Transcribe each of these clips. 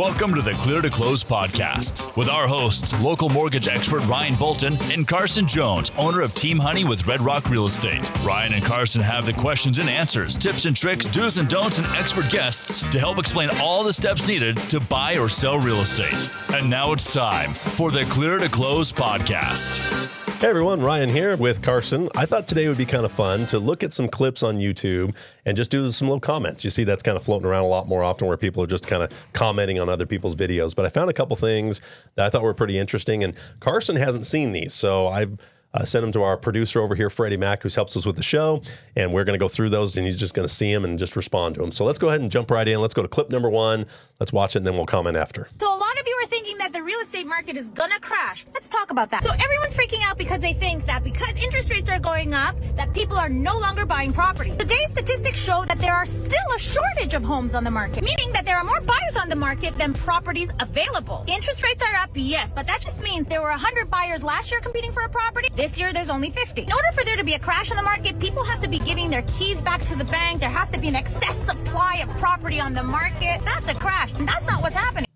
Welcome to the Clear to Close podcast with our hosts, local mortgage expert Ryan Bolton and Carson Jones, owner of Team Honey with Red Rock Real Estate. Ryan and Carson have the questions and answers, tips and tricks, do's and don'ts, and expert guests to help explain all the steps needed to buy or sell real estate. And now it's time for the Clear to Close podcast. Hey everyone, Ryan here with Carson. I thought today would be kind of fun to look at some clips on YouTube and just do some little comments. You see that's kind of floating around a lot more often where people are just kind of commenting on other people's videos. But I found a couple things that I thought were pretty interesting, and Carson hasn't seen these, so I've uh, sent them to our producer over here, Freddie Mack, who helps us with the show. And we're going to go through those, and he's just going to see them and just respond to them. So let's go ahead and jump right in. Let's go to clip number one. Let's watch it, and then we'll comment after. So a lot of you are thinking that the real estate market is gonna crash. Let's talk about that. So everyone's freaking out because they think that because interest rates are going up, that people are no longer buying property. Today's statistics show that there are still a shortage of homes on the market, meaning that there are more buyers on the market than properties available. Interest rates are up, yes, but that just means there were 100 buyers last year competing for a property. This year there's only 50. In order for there to be a crash in the market, people have to be giving their keys back to the bank. There has to be an excess supply of property on the market. That's a crash, and that's not what's happening.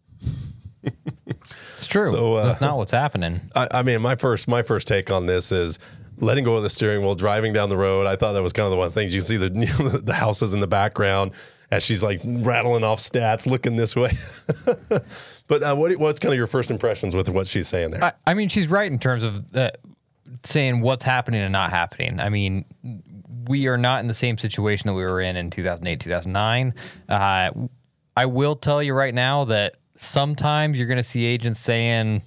It's true. So, uh, That's not what's happening. I, I mean, my first my first take on this is letting go of the steering wheel, driving down the road. I thought that was kind of the one thing. You can see the the houses in the background as she's like rattling off stats, looking this way. but uh, what what's kind of your first impressions with what she's saying there? I, I mean, she's right in terms of uh, saying what's happening and not happening. I mean, we are not in the same situation that we were in in 2008, 2009. Uh, I will tell you right now that sometimes you're going to see agents saying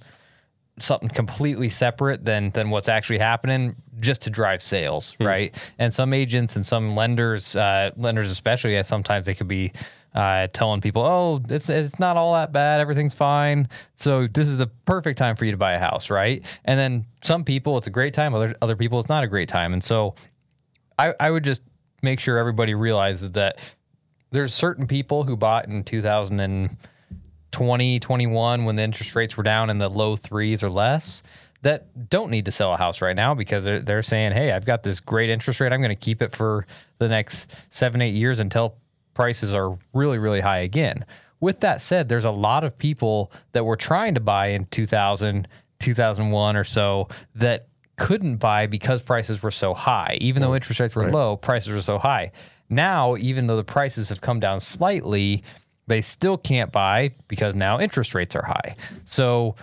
something completely separate than than what's actually happening just to drive sales, right? And some agents and some lenders, uh, lenders especially, yeah, sometimes they could be uh, telling people, "Oh, it's it's not all that bad. Everything's fine. So this is the perfect time for you to buy a house, right?" And then some people, it's a great time. Other other people, it's not a great time. And so, I I would just make sure everybody realizes that there's certain people who bought in 2020, 21 when the interest rates were down in the low threes or less that don't need to sell a house right now because they're, they're saying, hey, I've got this great interest rate. I'm going to keep it for the next seven, eight years until prices are really, really high again. With that said, there's a lot of people that were trying to buy in 2000, 2001 or so that couldn't buy because prices were so high. Even though interest rates were low, prices were so high. Now, even though the prices have come down slightly, they still can't buy because now interest rates are high. So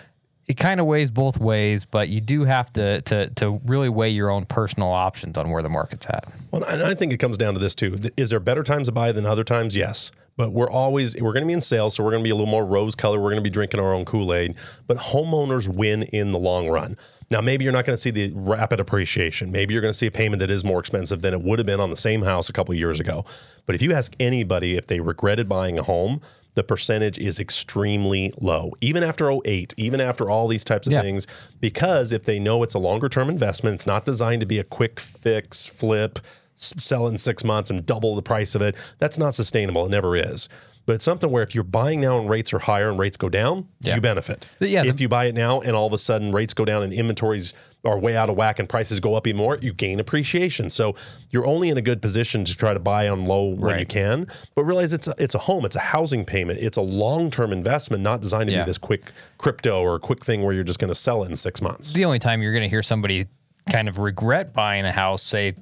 it kind of weighs both ways, but you do have to to to really weigh your own personal options on where the market's at. Well, and I think it comes down to this too. Is there better times to buy than other times? Yes. But we're always we're going to be in sales, so we're going to be a little more rose color. We're going to be drinking our own Kool Aid. But homeowners win in the long run. Now, maybe you're not going to see the rapid appreciation. Maybe you're going to see a payment that is more expensive than it would have been on the same house a couple years ago. But if you ask anybody if they regretted buying a home, the percentage is extremely low, even after 08, even after all these types of Yeah. things, because if they know it's a longer term investment, it's not designed to be a quick fix, flip, sell it in six months and double the price of it. That's not sustainable. It never is. But it's something where if you're buying now and rates are higher and rates go down, Yeah. you benefit. Yeah, the- if you buy it now and all of a sudden rates go down and inventories are way out of whack and prices go up even more, you gain appreciation. So you're only in a good position to try to buy on low when you can, but realize it's a, it's a home, it's a housing payment, it's a long term investment, not designed to Yeah. be this quick crypto or a quick thing where you're just going to sell it in six months. the only time you're going to hear somebody kind of regret buying a house say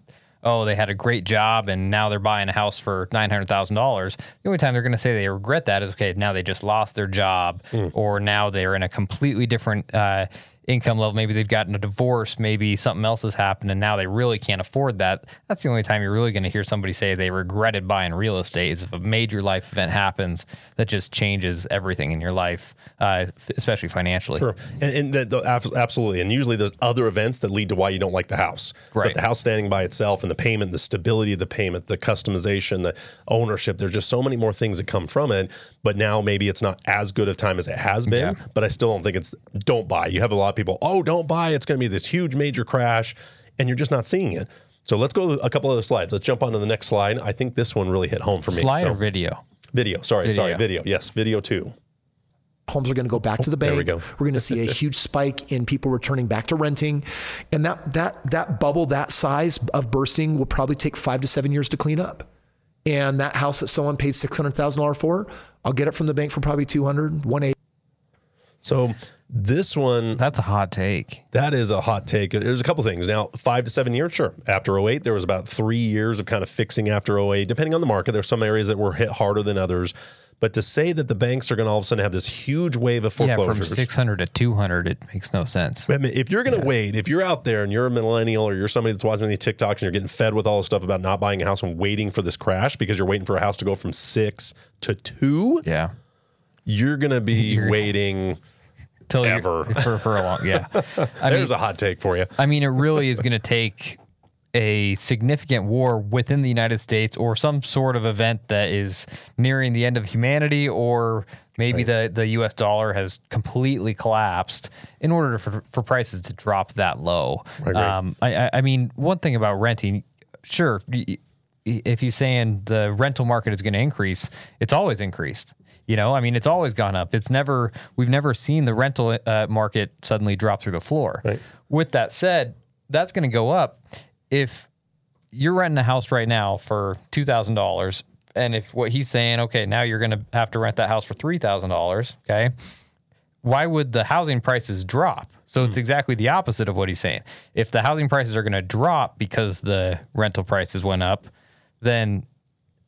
oh they had a great job and now they're buying a house for $900000 the only time they're going to say they regret that is okay now they just lost their job or now they're in a completely different uh, income level maybe they've gotten a divorce maybe something else has happened and now they really can't afford that that's the only time you're really going to hear somebody say they regretted buying real estate is if a major life event happens that just changes everything in your life uh, especially financially Sure. And, and that, absolutely. And usually there's other events that lead to why you don't like the house. But Right. the house standing by itself and the payment, the stability of the payment, the customization, the ownership, there's just so many more things that come from it. But now maybe it's not as good of time as it has been. Yeah. But I still don't think it's don't buy. You have a lot of people, oh, don't buy. It's going to be this huge major crash. And you're just not seeing it. So let's go to a couple other slides. Let's jump on to the next slide. I think this one really hit home for me. slide So- or video video. Sorry, sorry, Video. video. Yes, video two. homes are going to go back to the There bank. we go. We're going to see a huge spike in people returning back to renting, and that that that bubble that size of bursting will probably take five to seven years to clean up. And that house that someone paid $600,000 for, I'll get it from the bank for probably 200, 180. So this one, That's a hot take. that is a hot take. There's a couple things. Now, five to seven years, sure. After 08, there was about three years of kind of fixing after 08, depending on the market. There's some areas that were hit harder than others. But to say that the banks are going to all of a sudden have this huge wave of foreclosures. Yeah, from 600 to 200, it makes no sense. I mean, if you're going to wait, if you're out there and you're a millennial or you're somebody that's watching these TikToks and you're getting fed with all this stuff about not buying a house and waiting for this crash because you're waiting for a house to go from six to two, Yeah. you're going to be waiting. Till you're- Ever. for for a long yeah. I mean, There's a hot take for you. I mean, it really is going to take a significant war within the United States or some sort of event that is nearing the end of humanity or maybe the, the US dollar has completely collapsed in order for, for prices to drop that low. right. Um, I, I- I mean, one thing about renting, sure, if you're saying the rental market is going to increase, it's always increased. You know, I mean, it's always gone up. It's never, we've never seen the rental uh, market suddenly drop through the floor. Right. With that said, that's going to go up if you're renting a house right now for two thousand dollars, and if what he's saying, okay, now you're going to have to rent that house for three thousand dollars, okay, why would the housing prices drop? So it's exactly the opposite of what he's saying. If the housing prices are going to drop because the rental prices went up, then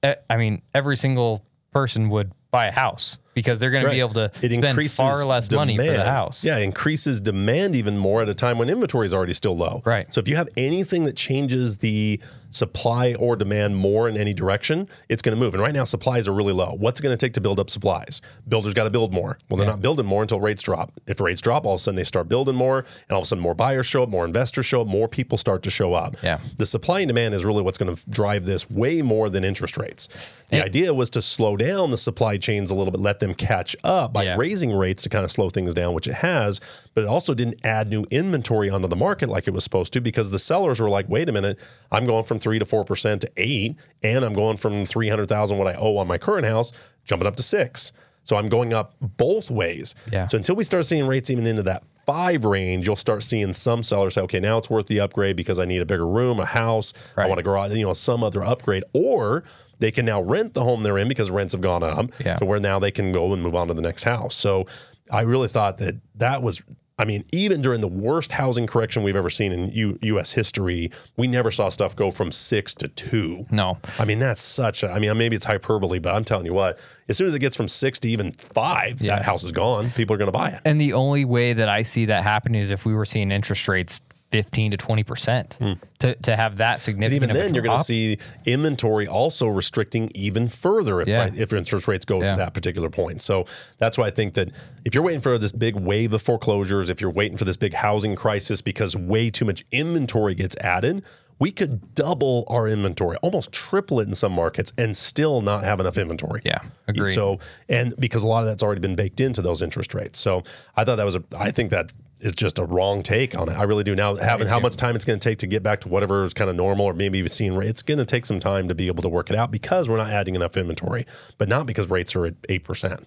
eh, I mean every single person would buy a house because they're going to be able to it spend far less money for the house. Yeah, it increases demand even more at a time when inventory is already still low. Right. So if you have anything that changes the supply or demand more in any direction, it's going to move. And right now, supplies are really low. What's it going to take to build up supplies? Builders got to build more. Well, they're not building more until rates drop. If rates drop, all of a sudden they start building more, and all of a sudden more buyers show up, more investors show up, more people start to show up. Yeah. The supply and demand is really what's going to drive this way more than interest rates. The idea was to slow down the supply chains a little bit, let them catch up by Yeah. raising rates to kind of slow things down, which it has. But it also didn't add new inventory onto the market like it was supposed to because the sellers were like, wait a minute, I'm going from three to four percent to eight, and I'm going from three hundred thousand what I owe on my current house, jumping up to six. So I'm going up both ways. Yeah. So until we start seeing rates even into that five range, you'll start seeing some sellers say, okay, now it's worth the upgrade because I need a bigger room, a house, I want to grow out, you know, some other upgrade. Or they can now rent the home they're in because rents have gone up Yeah. to where now they can go and move on to the next house. So I really thought that that was. I mean, even during the worst housing correction we've ever seen in U- U.S. history, we never saw stuff go from six to two. No. I mean, that's such a, I mean, maybe it's hyperbole, but I'm telling you what, as soon as it gets from six to even five, Yeah. that house is gone. People are going to buy it. And the only way that I see that happening is if we were seeing interest rates 15 to 20 percent hmm. to to have that But significant. even then, you're going to see inventory also restricting even further if, Yeah. if interest rates go Yeah. to that particular point. So that's why I think that if you're waiting for this big wave of foreclosures, if you're waiting for this big housing crisis because way too much inventory gets added, we could double our inventory, almost triple it in some markets, and still not have enough inventory. Yeah, agreed. So, and because a lot of that's already been baked into those interest rates. So I thought that was a, I think that is just a wrong take on it. I really do. Now, having how much time it's going to take to get back to whatever is kind of normal or maybe even seeing rates, it's going to take some time to be able to work it out because we're not adding enough inventory, but not because rates are at 8%.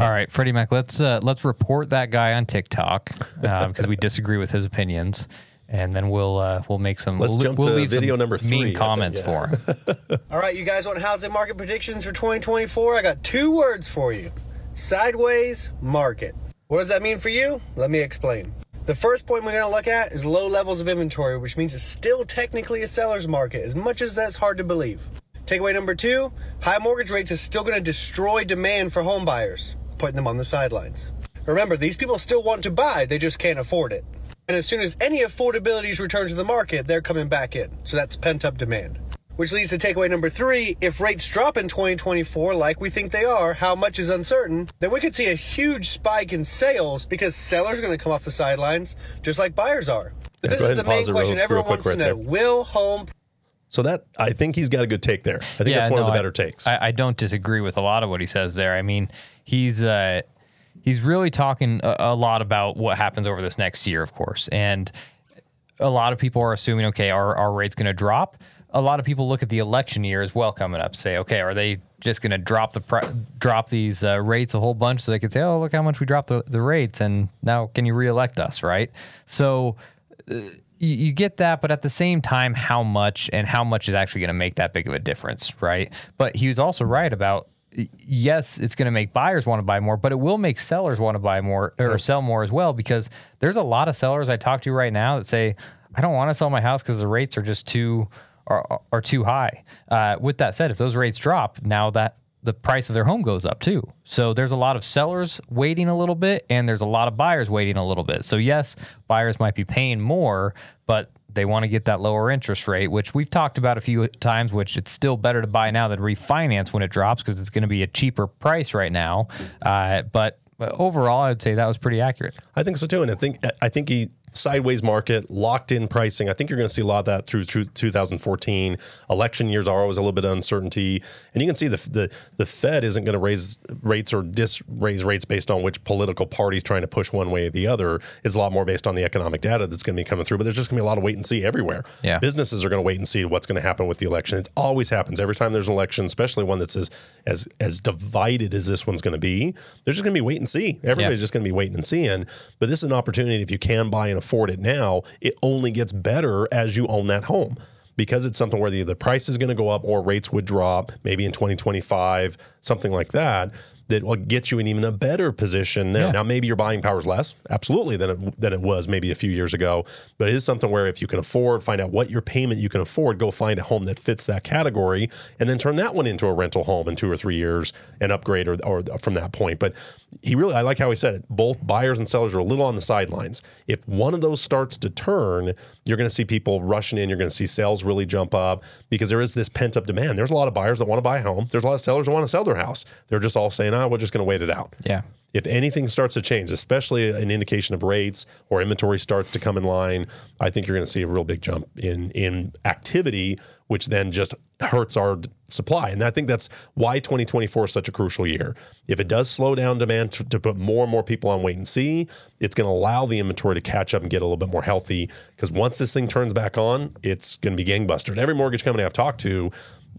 All right, Freddie Mac, let's uh, let's report that guy on TikTok because we disagree with his opinions, and then we'll uh, we'll make some. Let's we'll, jump we'll to leave some video number three, Mean comments yeah. for him. All right, you guys want housing market predictions for 2024? I got two words for you sideways market. What does that mean for you? Let me explain. The first point we're going to look at is low levels of inventory, which means it's still technically a seller's market, as much as that's hard to believe. Takeaway number two high mortgage rates is still going to destroy demand for home buyers, putting them on the sidelines. Remember, these people still want to buy, they just can't afford it. And as soon as any affordability is returned to the market, they're coming back in. So that's pent up demand. Which leads to takeaway number three if rates drop in 2024, like we think they are, how much is uncertain, then we could see a huge spike in sales because sellers are going to come off the sidelines just like buyers are. Yeah, this is the main pause it real- question real everyone quick wants to know. there. Will home So that, I think he's got a good take there. I think that's one of no, the I- better takes. I, I don't disagree with a lot of what he says there. I mean, he's uh, he's really talking a, a lot about what happens over this next year, of course, and a lot of people are assuming, okay, are our rates going to drop? A lot of people look at the election year as well coming up, say, okay, are they just going to drop the drop these uh, rates a whole bunch so they could say, oh, look how much we dropped the, the rates, and now can you reelect us, right? So you, you get that, but at the same time, how much and how much is actually going to make that big of a difference, right? But he was also right about yes, it's going to make buyers want to buy more, but it will make sellers want to buy more or sell more as well because there's a lot of sellers I talk to right now that say, I don't want to sell my house because the rates are just too are, are too high. Uh, with that said, if those rates drop, now that the price of their home goes up too. So there's a lot of sellers waiting a little bit and there's a lot of buyers waiting a little bit. So yes, buyers might be paying more, but they want to get that lower interest rate, which we've talked about a few times, which it's still better to buy now than refinance when it drops because it's going to be a cheaper price right now. Uh, but overall, I would say that was pretty accurate. I think so too, and I think I think he sideways market, locked in pricing. I think you're going to see a lot of that through, through 2014. Election years are always a little bit of uncertainty, and you can see the the, the Fed isn't going to raise rates or dis raise rates based on which political party's trying to push one way or the other. It's a lot more based on the economic data that's going to be coming through. But there's just going to be a lot of wait and see everywhere. Yeah. businesses are going to wait and see what's going to happen with the election. It always happens every time there's an election, especially one that's as as as divided as this one's going to be. There's just going to be wait and see. Everybody's Yeah. just going to be waiting and seeing. But this is an opportunity if you can buy and afford it now, it only gets better as you own that home. Because it's something where the, price is going to go up or rates would drop, maybe in 2025, something like that, that will get you in even a better position there. Yeah. Now, maybe your buying power is less, absolutely, than it, than it was maybe a few years ago. But it is something where if you can afford, find out what your payment you can afford, go find a home that fits that category, and then turn that one into a rental home in two or three years and upgrade or, or from that point. But he really, I like how he said it. Both buyers and sellers are a little on the sidelines. If one of those starts to turn, you're going to see people rushing in. You're going to see sales really jump up because there is this pent up demand. There's a lot of buyers that want to buy a home. There's a lot of sellers that want to sell their house. They're just all saying, "Ah, we're just going to wait it out." Yeah. If anything starts to change, especially an indication of rates or inventory starts to come in line, I think you're going to see a real big jump in in activity, which then just hurts our supply. And I think that's why 2024 is such a crucial year. If it does slow down demand to, to put more and more people on wait and see, it's going to allow the inventory to catch up and get a little bit more healthy. Because once this thing turns back on, it's going to be gangbusters. Every mortgage company I've talked to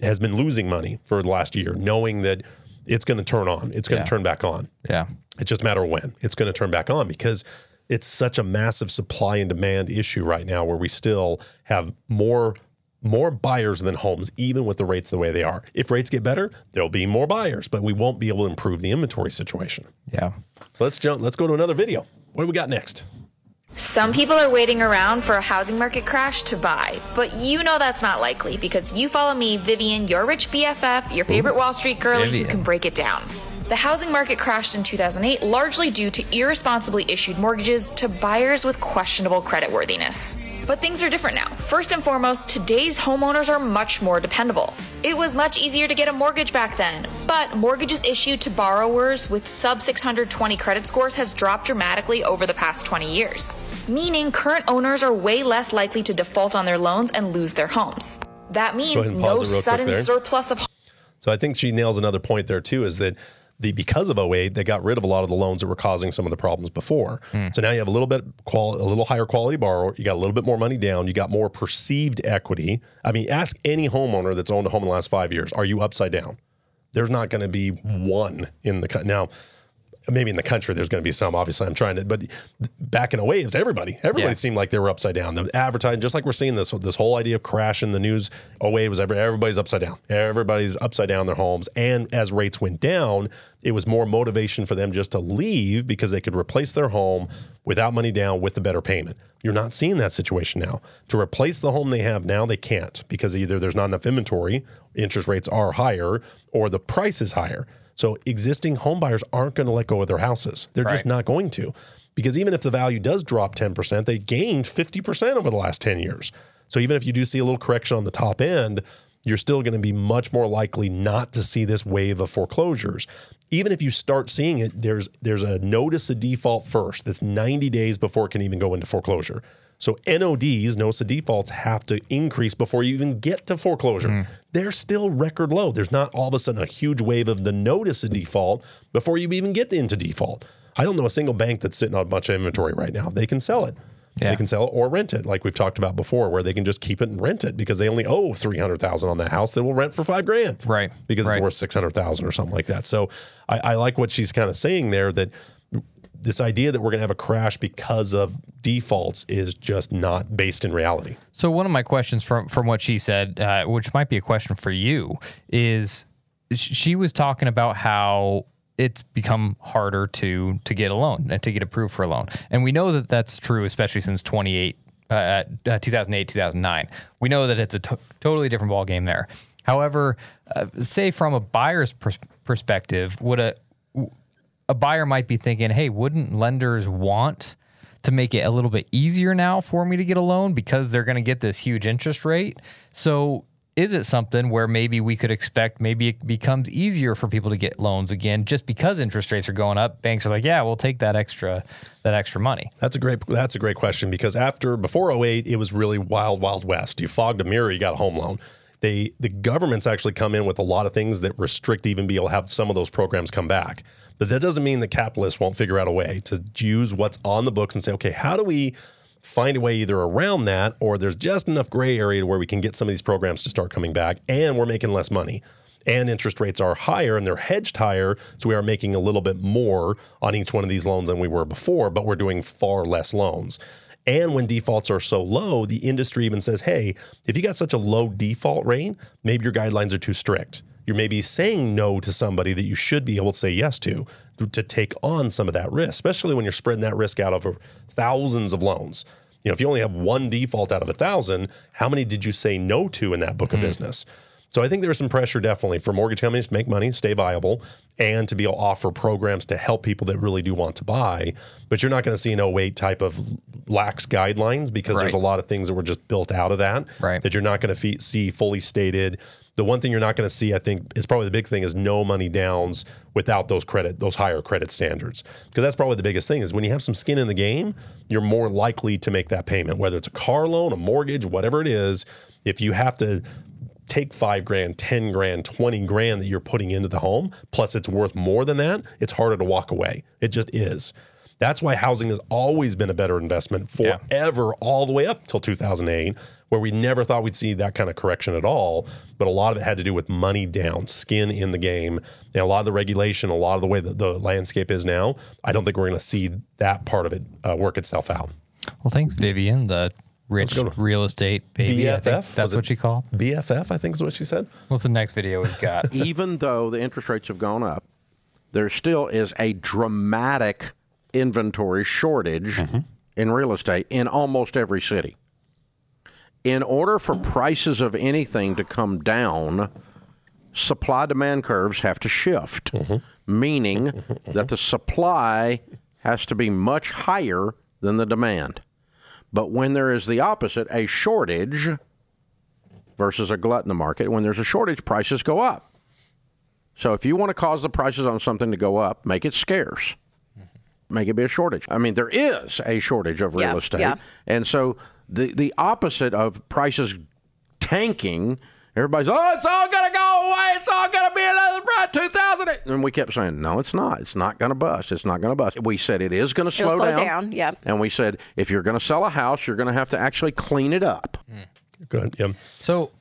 has been losing money for the last year, knowing that it's going to turn on, it's going to Yeah. turn back on. Yeah. It's just a matter of when it's going to turn back on because it's such a massive supply and demand issue right now where we still have more more buyers than homes even with the rates the way they are. If rates get better, there'll be more buyers, but we won't be able to improve the inventory situation. Yeah. So let's jump let's go to another video. What do we got next? Some people are waiting around for a housing market crash to buy, but you know that's not likely because you follow me, Vivian, your rich BFF, your favorite Wall Street girlie who can break it down. The housing market crashed in 2008 largely due to irresponsibly issued mortgages to buyers with questionable creditworthiness. But things are different now. First and foremost, today's homeowners are much more dependable. It was much easier to get a mortgage back then, but mortgages issued to borrowers with sub 620 credit scores has dropped dramatically over the past 20 years, meaning current owners are way less likely to default on their loans and lose their homes. That means no pause it real quick sudden surplus of So I think she nails another point there too is that the because of 08 they got rid of a lot of the loans that were causing some of the problems before. Hmm. So now you have a little bit qual a little higher quality borrower, you got a little bit more money down, you got more perceived equity. I mean, ask any homeowner that's owned a home in the last 5 years, are you upside down? There's not going to be one in the co- now maybe in the country there's going to be some obviously i'm trying to but back in 08 it was everybody everybody Yeah. seemed like they were upside down. The advertising just like we're seeing this this whole idea of crash in the news 08 was every, everybody's upside down. Everybody's upside down their homes. And as rates went down it was more motivation for them just to leave because they could replace their home without money down with the better payment. You're not seeing that situation now. To replace the home they have now they can't because either there's not enough inventory interest rates are higher or the price is higher so existing home buyers aren't going to let go of their houses. They're just not going to. Because even if the value does drop 10%, they gained 50% over the last 10 years. So even if you do see a little correction on the top end, you're still going to be much more likely not to see this wave of foreclosures. Even if you start seeing it, there's there's a notice of default first that's 90 days before it can even go into foreclosure. So NODs, notice the defaults, have to increase before you even get to foreclosure. Hmm. They're still record low. There's not all of a sudden a huge wave of the notice of default before you even get into default. I don't know a single bank that's sitting on a bunch of inventory right now. They can sell it. Yeah. They can sell it or rent it, like we've talked about before, where they can just keep it and rent it because they only owe three hundred thousand on that house. They will rent for five grand, Right, Because right. it's worth six hundred thousand or something like that. So I, I like what she's kind of saying there that this idea that we're going to have a crash because of defaults is just not based in reality. So one of my questions from from what she said, uh, which might be a question for you, is she was talking about how it's become harder to to get a loan and to get approved for a loan, and we know that that's true, especially since 28. Uh, uh, 2008, 2009. We know that it's a totally different ball game there. However, uh, say from a buyer's pers- perspective, would a a buyer might be thinking, hey, wouldn't lenders want to make it a little bit easier now for me to get a loan because they're going to get this huge interest rate? So, is it something where maybe we could expect maybe it becomes easier for people to get loans again just because interest rates are going up? Banks are like, yeah, we'll take that extra that extra money. That's a great that's a great question because after before 08 it was really wild wild west. You fogged a mirror, you got a home loan. They the government's actually come in with a lot of things that restrict even be able to have some of those programs come back. But that doesn't mean that capitalists won't figure out a way to use what's on the books and say, okay, how do we find a way either around that or there's just enough gray area where we can get some of these programs to start coming back and we're making less money. And interest rates are higher and they're hedged higher. So we are making a little bit more on each one of these loans than we were before, but we're doing far less loans. And when defaults are so low, the industry even says, hey, if you got such a low default rate, maybe your guidelines are too strict you're maybe saying no to somebody that you should be able to say yes to to take on some of that risk, especially when you're spreading that risk out over thousands of loans. You know, if you only have one default out of a thousand, how many did you say no to in that book mm-hmm. of business? So I think there's some pressure definitely for mortgage companies to make money, stay viable, and to be able to offer programs to help people that really do want to buy. But you're not going to see an 08 type of lax guidelines because right. there's a lot of things that were just built out of that right. that you're not going to see fully stated the one thing you're not going to see, I think, is probably the big thing is no money downs without those credit, those higher credit standards. Because that's probably the biggest thing is when you have some skin in the game, you're more likely to make that payment, whether it's a car loan, a mortgage, whatever it is. If you have to take five grand, 10 grand, 20 grand that you're putting into the home, plus it's worth more than that, it's harder to walk away. It just is. That's why housing has always been a better investment forever, yeah. all the way up till 2008 where we never thought we'd see that kind of correction at all. But a lot of it had to do with money down, skin in the game, and a lot of the regulation, a lot of the way that the landscape is now. I don't think we're going to see that part of it uh, work itself out. Well, thanks, Vivian, the rich real estate baby. BFF? that's what she called BFF, I think is what she said. What's the next video we've got? Even though the interest rates have gone up, there still is a dramatic inventory shortage mm-hmm. in real estate in almost every city in order for prices of anything to come down, supply demand curves have to shift, mm-hmm. meaning that the supply has to be much higher than the demand. But when there is the opposite, a shortage versus a glut in the market, when there's a shortage, prices go up. So if you want to cause the prices on something to go up, make it scarce. Make it be a shortage. I mean, there is a shortage of real yeah, estate. Yeah. And so the the opposite of prices tanking. Everybody's, oh, it's all going to go away. It's all going to be another 2008. And we kept saying, no, it's not. It's not going to bust. It's not going to bust. We said it is going to slow, slow down. down. Yeah. And we said, if you're going to sell a house, you're going to have to actually clean it up. Mm. Good. Yeah. So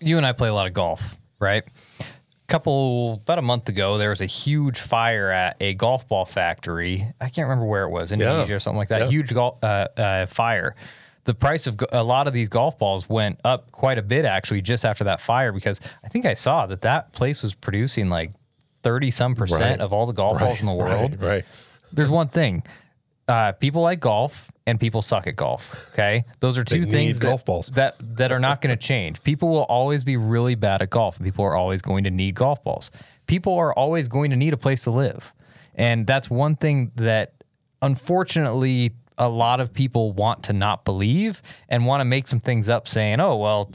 you and I play a lot of golf, right? couple about a month ago there was a huge fire at a golf ball factory i can't remember where it was indonesia yeah. or something like that yeah. huge golf uh, uh, fire the price of a lot of these golf balls went up quite a bit actually just after that fire because I think I saw that that place was producing like 30 some percent right. of all the golf right. balls in the world. Right. right. There's one thing. Uh, people like golf and people suck at golf. Okay, those are two things that, golf balls. that that are not going to change. People will always be really bad at golf, and people are always going to need golf balls. People are always going to need a place to live, and that's one thing that unfortunately a lot of people want to not believe and want to make some things up saying, oh, well,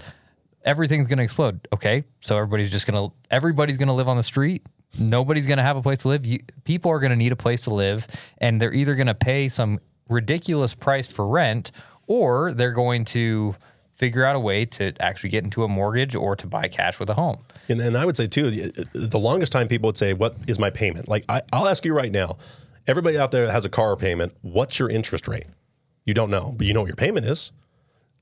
everything's going to explode. Okay. So everybody's just going to, everybody's going to live on the street. Nobody's going to have a place to live. You, people are going to need a place to live and they're either going to pay some ridiculous price for rent or they're going to figure out a way to actually get into a mortgage or to buy cash with a home. And, and I would say too, the longest time people would say, "What is my payment?" Like I, will ask you right now, Everybody out there that has a car payment. What's your interest rate? You don't know, but you know what your payment is.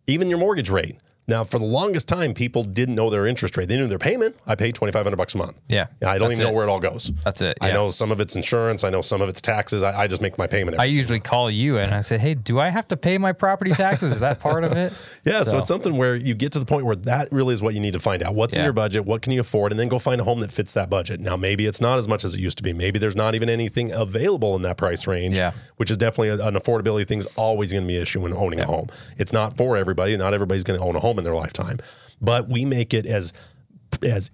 Even your mortgage rate. Now, for the longest time, people didn't know their interest rate. They knew their payment. I pay twenty five hundred bucks a month. Yeah, I don't even know where it all goes. That's it, I know some of it's insurance. I know some of it's taxes. I, I just make my payment. I usually call you and I say, "Hey, do I have to pay my property taxes? Is that part of it?" Yeah, so. it's something where you get to the point where that really is what you need to find out. What's in your budget? What can you afford? And then go find a home that fits that budget. Now, maybe it's not as much as it used to be. Maybe there's not even anything available in that price range. Yeah. Which is definitely an affordability thing. thing's always going to be an issue when owning a home. It's not for everybody. Not everybody's going to own a home in their lifetime. But we make it as as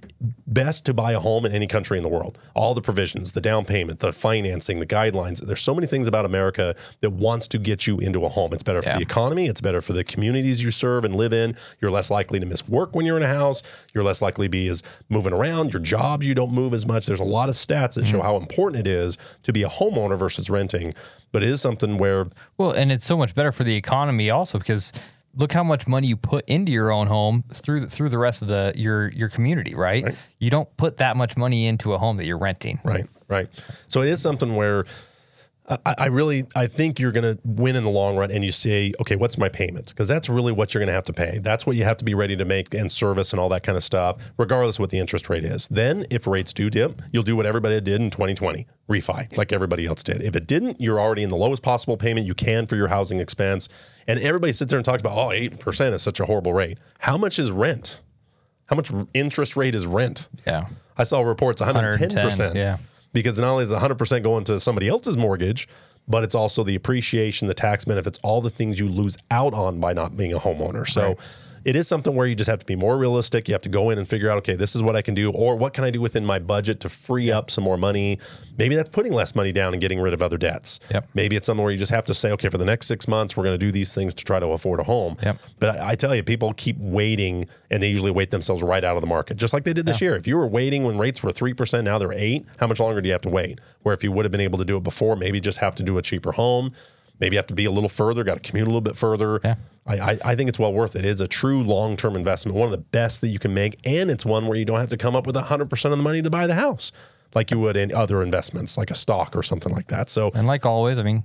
best to buy a home in any country in the world. All the provisions, the down payment, the financing, the guidelines. There's so many things about America that wants to get you into a home. It's better for Yeah. the economy, it's better for the communities you serve and live in. You're less likely to miss work when you're in a house. You're less likely to be as moving around. Your job, you don't move as much. There's a lot of stats that show mm-hmm. how important it is to be a homeowner versus renting. But it is something where Well, and it's so much better for the economy also because look how much money you put into your own home through the, through the rest of the your your community, right? You don't put that much money into a home that you're renting. Right, right. So it is something where I, I really I think you're going to win in the long run, and you say, okay, what's my payment? Because that's really what you're going to have to pay. That's what you have to be ready to make and service and all that kind of stuff, regardless of what the interest rate is. Then, if rates do dip, you'll do what everybody did in 2020, refi, like everybody else did. If it didn't, you're already in the lowest possible payment you can for your housing expense. And everybody sits there and talks about, oh, 8% is such a horrible rate. How much is rent? How much interest rate is rent? Yeah. I saw reports 110%. 110, yeah. Because not only is 100% going to somebody else's mortgage, but it's also the appreciation, the tax benefits, all the things you lose out on by not being a homeowner. So it is something where you just have to be more realistic. You have to go in and figure out, okay, this is what I can do, or what can I do within my budget to free up some more money? Maybe that's putting less money down and getting rid of other debts. Yep. Maybe it's something where you just have to say, okay, for the next six months, we're going to do these things to try to afford a home. Yep. But I, I tell you, people keep waiting and they usually wait themselves right out of the market, just like they did this year. If you were waiting when rates were 3%, now they're 8 how much longer do you have to wait? Where if you would have been able to do it before, maybe just have to do a cheaper home, maybe have to be a little further, got to commute a little bit further. Yeah. I, I, I think it's well worth it. It's a true long term investment, one of the best that you can make. And it's one where you don't have to come up with 100% of the money to buy the house like you would in other investments, like a stock or something like that. So And like always, I mean,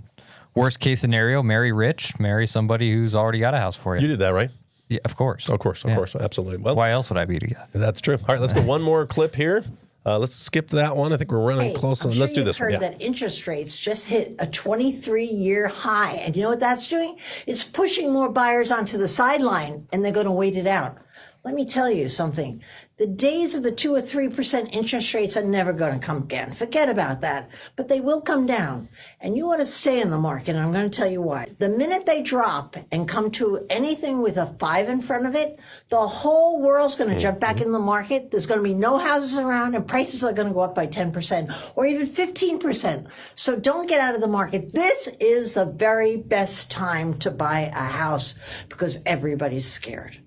worst case scenario, marry rich, marry somebody who's already got a house for you. you did that, right? yeah, of course. Of course, of Yeah. course, absolutely. Well, Why else would I be together? That's true. All right, let's go one more clip here. Uh, let's skip that one. I think we're running Hey, close. I'm on. sure let's do this one. heard Yeah. that interest rates just hit a 23-year high, and you know what that's doing? It's pushing more buyers onto the sideline, and they're going to wait it out. Let me tell you something. The days of the two or three percent interest rates are never going to come again. Forget about that. But they will come down, and you want to stay in the market. And I'm going to tell you why. The minute they drop and come to anything with a five in front of it, the whole world's going to mm-hmm. jump back in the market. There's going to be no houses around, and prices are going to go up by 10% or even 15%. So don't get out of the market. This is the very best time to buy a house because everybody's scared.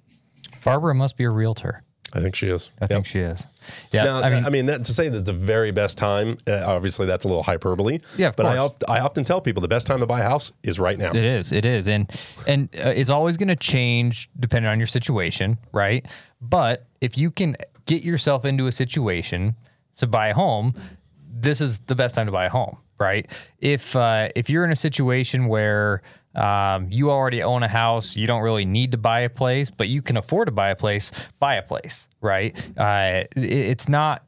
Barbara must be a realtor. I think she is. I think she is. Yeah. Now, I mean, that, to say that the very best time, uh, obviously that's a little hyperbole. Yeah, but I, course. oft, I often tell people the best time to buy a house is right now. It is. It is, and and uh, it's always going to change depending on your situation, right? But if you can get yourself into a situation to buy a home, this is the best time to buy a home, right? If uh, if you're in a situation where um, you already own a house, you don't really need to buy a place, but you can afford to buy a place, buy a place, right? Uh, it, it's not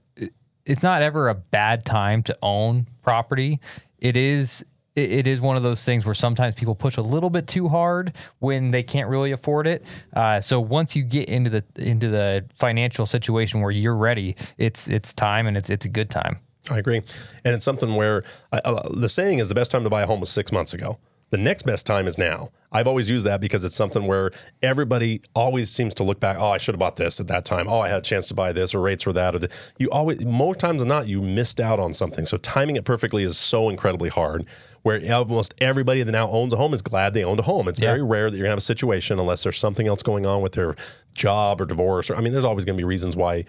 it's not ever a bad time to own property. It is it is one of those things where sometimes people push a little bit too hard when they can't really afford it. Uh, so once you get into the into the financial situation where you're ready, it's it's time and it's it's a good time. I agree. And it's something where uh, uh, the saying is the best time to buy a home was six months ago. The next best time is now. I've always used that because it's something where everybody always seems to look back. Oh, I should have bought this at that time. Oh, I had a chance to buy this, or rates were that. Or the, you always, more times than not, you missed out on something. So timing it perfectly is so incredibly hard. Where almost everybody that now owns a home is glad they owned a home. It's Yeah. very rare that you're gonna have a situation unless there's something else going on with their job or divorce. Or I mean, there's always gonna be reasons why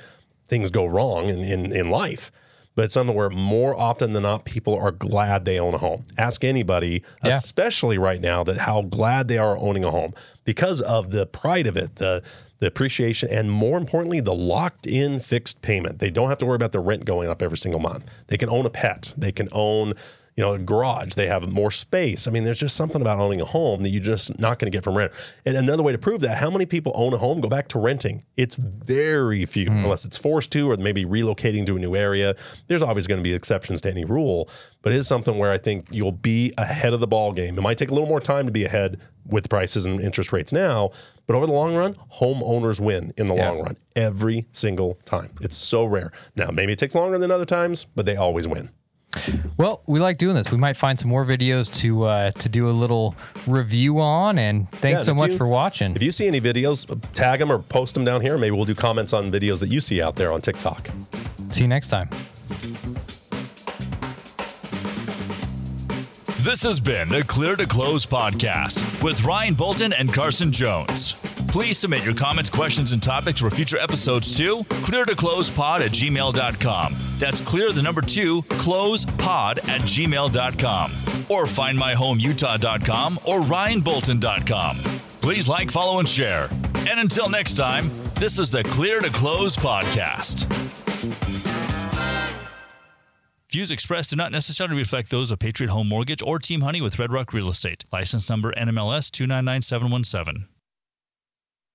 things go wrong in, in, in life. But it's something where more often than not, people are glad they own a home. Ask anybody, Yeah. especially right now, that how glad they are owning a home because of the pride of it, the the appreciation, and more importantly, the locked in fixed payment. They don't have to worry about the rent going up every single month. They can own a pet. They can own, you know, a garage. They have more space. I mean, there's just something about owning a home that you're just not going to get from rent. And another way to prove that, how many people own a home, go back to renting? It's very few, hmm. unless it's forced to, or maybe relocating to a new area. There's always going to be exceptions to any rule, but it is something where I think you'll be ahead of the ball game. It might take a little more time to be ahead with prices and interest rates now, but over the long run, homeowners win in the Yeah. long run every single time. It's so rare. Now, maybe it takes longer than other times, but they always win. Well, we like doing this. We might find some more videos to uh, to do a little review on. And thanks Yeah, so much you- for watching. If you see any videos, tag them or post them down here. Maybe we'll do comments on videos that you see out there on TikTok. See you next time. This has been the Clear to Close podcast with Ryan Bolton and Carson Jones. Please submit your comments, questions, and topics for future episodes to clear to close pod at gmail.com. That's clear the number two, close pod at gmail.com. Or find myhomeutah.com or ryanbolton.com. Please like, follow, and share. And until next time, this is the Clear to Close podcast. Views expressed do not necessarily reflect those of Patriot Home Mortgage or Team Honey with Red Rock Real Estate. License number NMLS 299717.